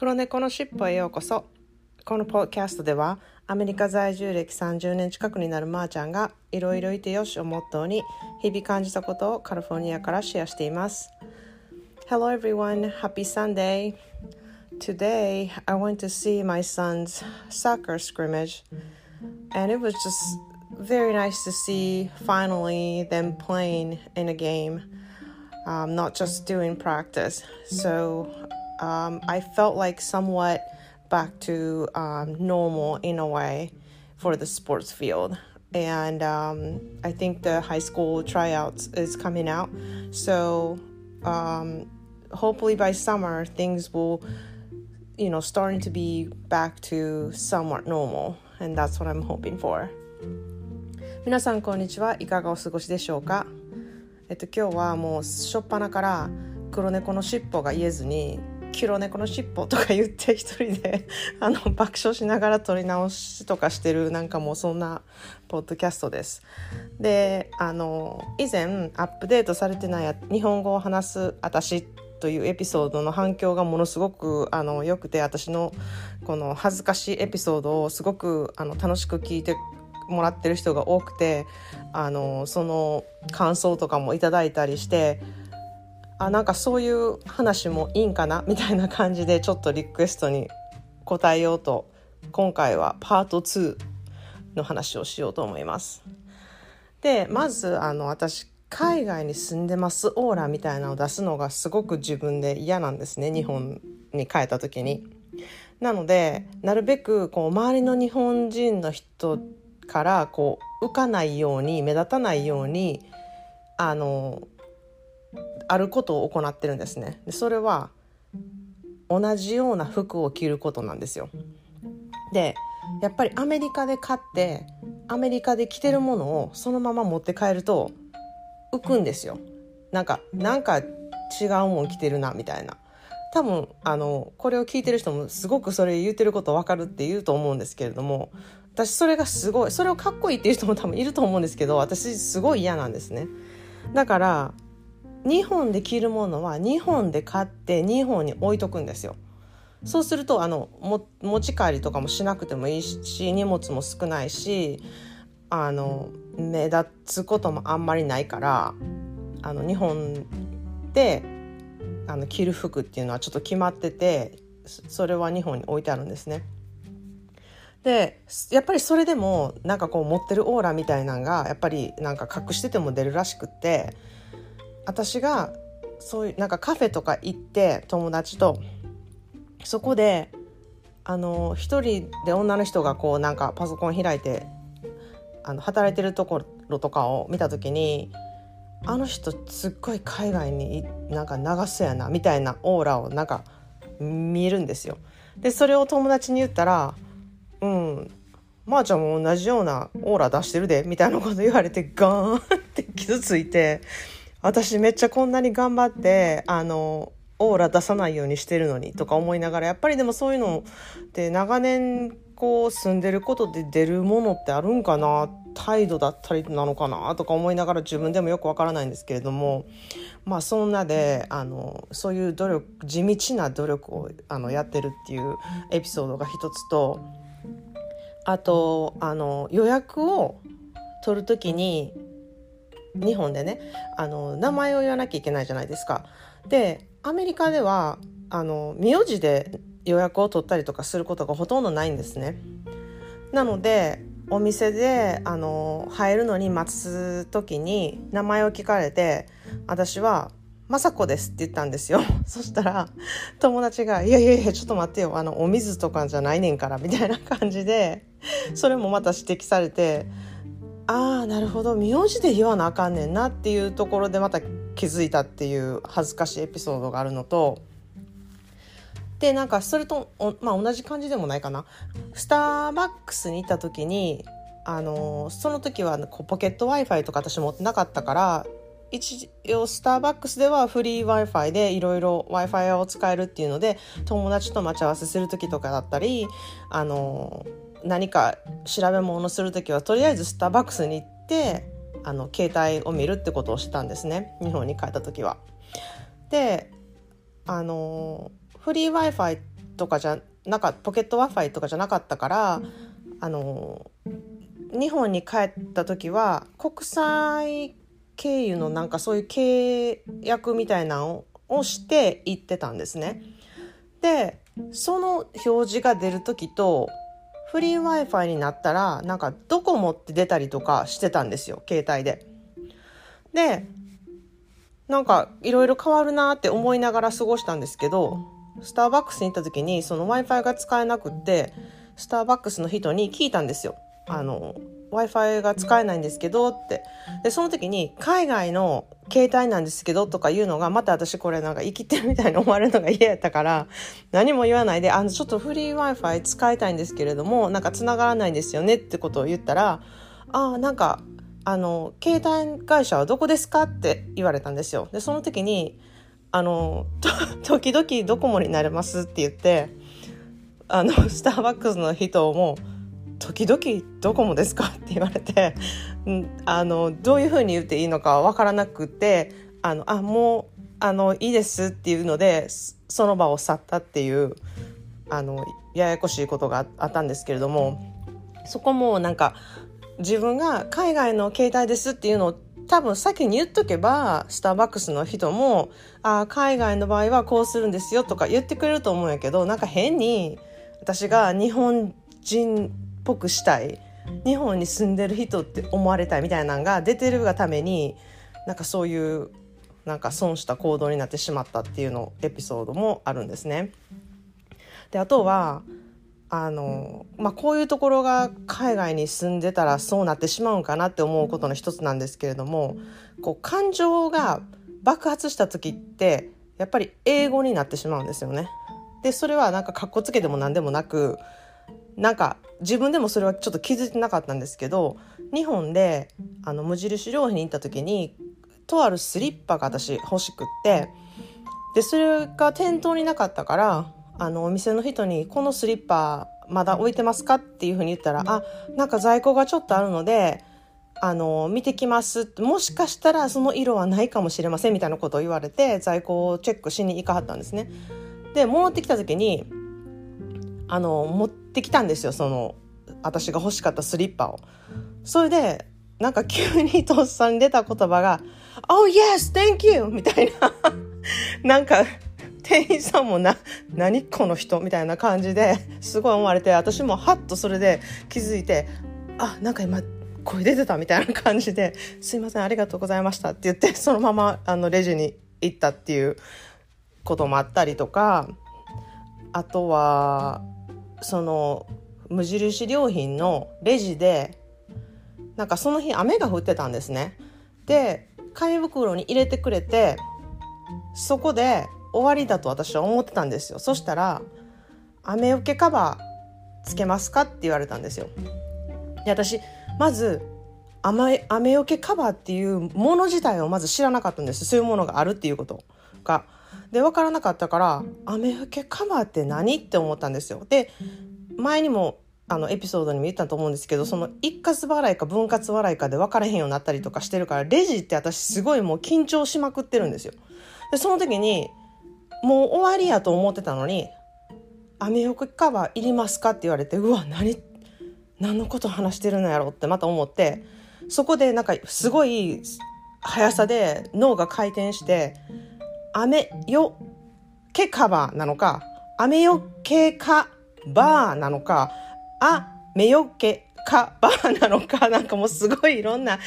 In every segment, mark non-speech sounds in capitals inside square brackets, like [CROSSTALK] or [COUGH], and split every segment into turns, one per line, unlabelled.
黒猫のしっぽへようこそこのポッキャストではアメリカ在住歴30年近くになるまーちゃんがいろいろいてよしをモットーに日々感じたことをカリフォルニアからシェアしています Hello everyone, happy Sunday Today I went to see my son's soccer scrimmage and it was just very nice to see finally them playing in a game um, not just doing practice so um, I felt like somewhat back to um, normal in a way for the sports field. And um, I think the high school tryouts is coming out. So um, hopefully by summer, things will, you know, starting to be back to somewhat normal. And that's what I'm hoping for. 皆さんこんにちはいかがお過ごしでしょうかえっと今日はもう初っ端から黒猫の尻尾が言えずに 黒猫の尻尾とか言って一人で [LAUGHS] あの爆笑しながら撮り直しとかしてるなんかもうそんなポッドキャストです。であの以前アップデートされてない日本語を話す私というエピソードの反響がものすごくあの良くて私のこの恥ずかしいエピソードをすごくあの楽しく聞いてもらってる人が多くてあのその感想とかもいただいたりしてあなんかそういう話もいいんかなみたいな感じでちょっとリクエストに答えようと今回はパート2の話をしようと思います。でまずあの私海外に住んでますオーラみたいなのを出すのがすごく自分で嫌なんですね日本に帰った時に。なのでなるべくこう周りの日本人の人からこう浮かないように目立たないようにあのあることを行ってるんですね。でそれは同じような服を着ることなんですよ。でやっぱりアメリカで買ってアメリカで着てるものをそのまま持って帰ると浮くんですよ。なんかなんか違うもん着てるなみたいな。多分あのこれを聞いてる人もすごくそれ言ってること分かるって言うと思うんですけれども私それがすごいそれをかっこいいっていう人も多分いると思うんですけど私すごい嫌なんですね。だから日本で着るものは日本で買って日本に置いとくんですよ。そうするとあの持ち帰りとかもしなくてもいいし荷物も少ないしあの目立つこともあんまりないからあの日本であの着る服っていうのはちょっと決まっててそれは日本に置いてあるんですね。でやっぱりそれでもなんかこう持ってるオーラみたいなのがやっぱりなんか隠してても出るらしくって私がそういうなんかカフェとか行って友達とそこであの一人で女の人がこうなんかパソコン開いてあの働いてるところとかを見た時にあの人すっごい海外になんか流すやなみたいなオーラをなんか見るんですよ。でそれを友達に言ったら「うんまー、あ、ちゃんも同じようなオーラ出してるで」みたいなこと言われてガーンって傷ついて私めっちゃこんなに頑張ってあのオーラ出さないようにしてるのにとか思いながらやっぱりでもそういうのって長年こう住んでることで出るものってあるんかな態度だったりなのかなとか思いながら自分でもよくわからないんですけれどもまあそんなであのそういう努力地道な努力をあのやってるっていうエピソードが一つとあとあの予約を取る時に日本でねあの名前を言わなきゃいけないじゃないですか。でアメリカではあの名字で予約を取ったりとかすることがほとんどないんですね。なのでお店であの入るのに待つ時に名前を聞かれて私は「雅子です」って言ったんですよ [LAUGHS] そしたら友達が「いやいやいやちょっと待ってよあのお水とかじゃないねんから」みたいな感じでそれもまた指摘されてああなるほど。名字で言わなあかんねんなっていうところでまた気づいたっていう恥ずかしいエピソードがあるのとでなんかそれとまあ同じ感じでもないかな。スターバックスに行った時にあのその時はポケット w i f i とか私持ってなかったから一応スターバックスではフリー w i f i でいろいろ w i f i を使えるっていうので友達と待ち合わせする時とかだったりあの何か調べ物する時はとりあえずスターバックスに行ってあの携帯を見るってことをしたんですね日本に帰った時は。であのフリー w i f i とかじゃなんかポケット w i f i とかじゃなかったからあの日本に帰った時は国際経由のなんかそういう契約みたいなのをして行ってたんですね。でその表示が出る時とフリー Wi-Fi になったらなんかドコモって出たりとかしてたんですよ携帯で。でなんかいろいろ変わるなって思いながら過ごしたんですけどスターバックスに行った時にその w i f i が使えなくってスターバックスの人に聞いたんですよ。あの w i f i が使えないんですけどって。でその時に海外の携帯なんですけどとか言うのがまた私これなんか生きてるみたいに思われるのが嫌やったから何も言わないであのちょっとフリー w i f i 使いたいんですけれどもなんか繋がらないんですよねってことを言ったらあなんかあの携帯会社はどこですかって言われたんですよ。でその時にあの [LAUGHS] 時々ドコモになれますって言ってあのスターバックスの人も時々ドコモですか?」って言われてあのどういうふうに言っていいのか分からなくて「あのあもうあのいいです」っていうのでその場を去ったっていうあのややこしいことがあったんですけれどもそこもなんか自分が海外の携帯ですっていうのを多分先に言っとけばスターバックスの人も「あ海外の場合はこうするんですよ」とか言ってくれると思うんやけどなんか変に私が日本人ぽくしたい日本に住んでる人って思われたいみたいなのが出てるがためになんかそういうなんか損した行動になってしまったっていうのエピソードもあるんですね。であとはあの、まあ、こういうところが海外に住んでたらそうなってしまうんかなって思うことの一つなんですけれどもこう感情が爆発した時ってやっぱり英語になってしまうんですよね。でそれはなんかかっこつけでも何でもなくなんか自分でもそれはちょっと気づいてなかったんですけど日本であの無印良品に行った時にとあるスリッパが私欲しくってでそれが店頭になかったからあのお店の人に「このスリッパまだ置いてますか?」っていうふうに言ったら「あなんか在庫がちょっとあるのであの見てきます」もしかしたらその色はないかもしれませんみたいなことを言われて在庫をチェックしに行かはったんですね。で戻ってきた時にあの持ってきたんですよその私が欲しかったスリッパを。それでなんか急にとっさに出た言葉が「Oh yes thank you」みたいななんか店員さんもな「何この人」みたいな感じですごい思われて私もハッとそれで気づいて「あなんか今声出てた」みたいな感じで「すいませんありがとうございました」って言ってそのままあのレジに行ったっていうこともあったりとかあとはその無印良品のレジでなんかその日雨が降ってたんですね。で紙袋に入れてくれてそこで終わりだと私は思ってたんですよそしたら「雨よけカバーつけますか?」って言われたんですよ。で私まず雨雨よけカバーっていうもの自体をまず知らなかったんですそういうものがあるっていうことが。で分からなかったから「雨よけカバーって何?」って思ったんですよ。で前にもあのエピソードにも言ったと思うんですけどその一括払いか分割払いかで分からへんようになったりとかしてるからレジって私すごいもう緊張しまくってるんですよ。でその時にもう終わりやと思ってたのに「雨よけカバーいりますか?」って言われてうわ何何のこと話してるのやろってまた思ってそこでなんかすごい速さで脳が回転して「雨よけカバー」なのか「雨よけカバー」なのか「あめよけカバー」なのか [LAUGHS] なんかもうすごいいろんな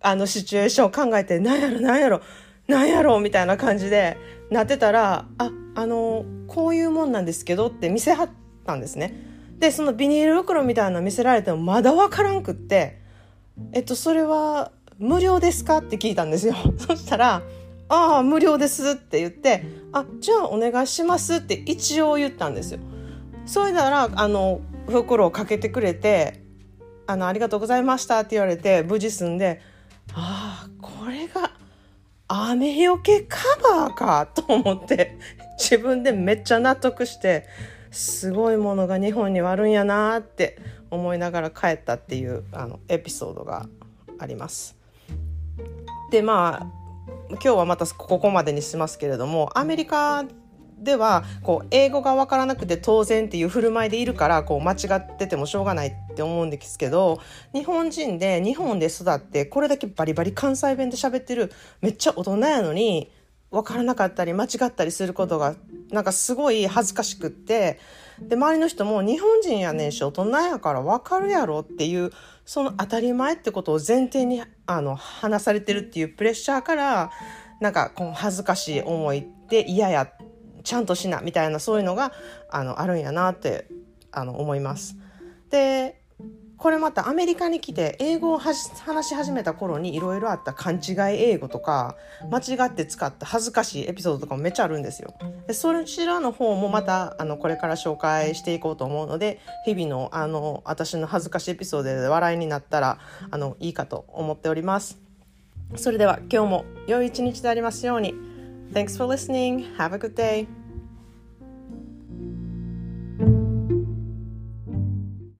あのシチュエーションを考えて何やろ何やろ何やろみたいな感じでなってたらああのこういうもんなんですけどって見せはったんですね。でそのビニール袋みたいなの見せられてもまだ分からんくって「えっとそれは無料ですか?」って聞いたんですよ。[LAUGHS] そしたら「ああ無料です」って言って「あじゃあお願いします」って一応言ったんですよ。それならあの袋をかけてくれてあの「ありがとうございました」って言われて無事済んでああこれが雨よけカバーかと思って自分でめっちゃ納得してすごいものが日本にはあるんやなって思いながら帰ったっていうあのエピソードがあります。でまあ今日はまたここまでにしますけれどもアメリカではこう英語が分からなくて当然っていう振る舞いでいるからこう間違っててもしょうがないって思うんですけど日本人で日本で育ってこれだけバリバリ関西弁で喋ってるめっちゃ大人やのに分からなかったり間違ったりすることがなんかすごい恥ずかしくってで周りの人も日本人やねんし大人やから分かるやろっていうその当たり前ってことを前提にあの話されてるっていうプレッシャーからなんかこう恥ずかしい思いって嫌やちゃんとしなみたいなそういうのがあのあるんやなってあの思います。でこれまたアメリカに来て英語を話し始めた頃にいろいろあった勘違い英語とか間違って使った恥ずかしいエピソードとかもめっちゃあるんですよ。でそちらの方もまたあのこれから紹介していこうと思うので日々のあの私の恥ずかしいエピソードで笑いになったらあのいいかと思っております。それでは今日も良い一日でありますように。Thanks for listening. Have a good day.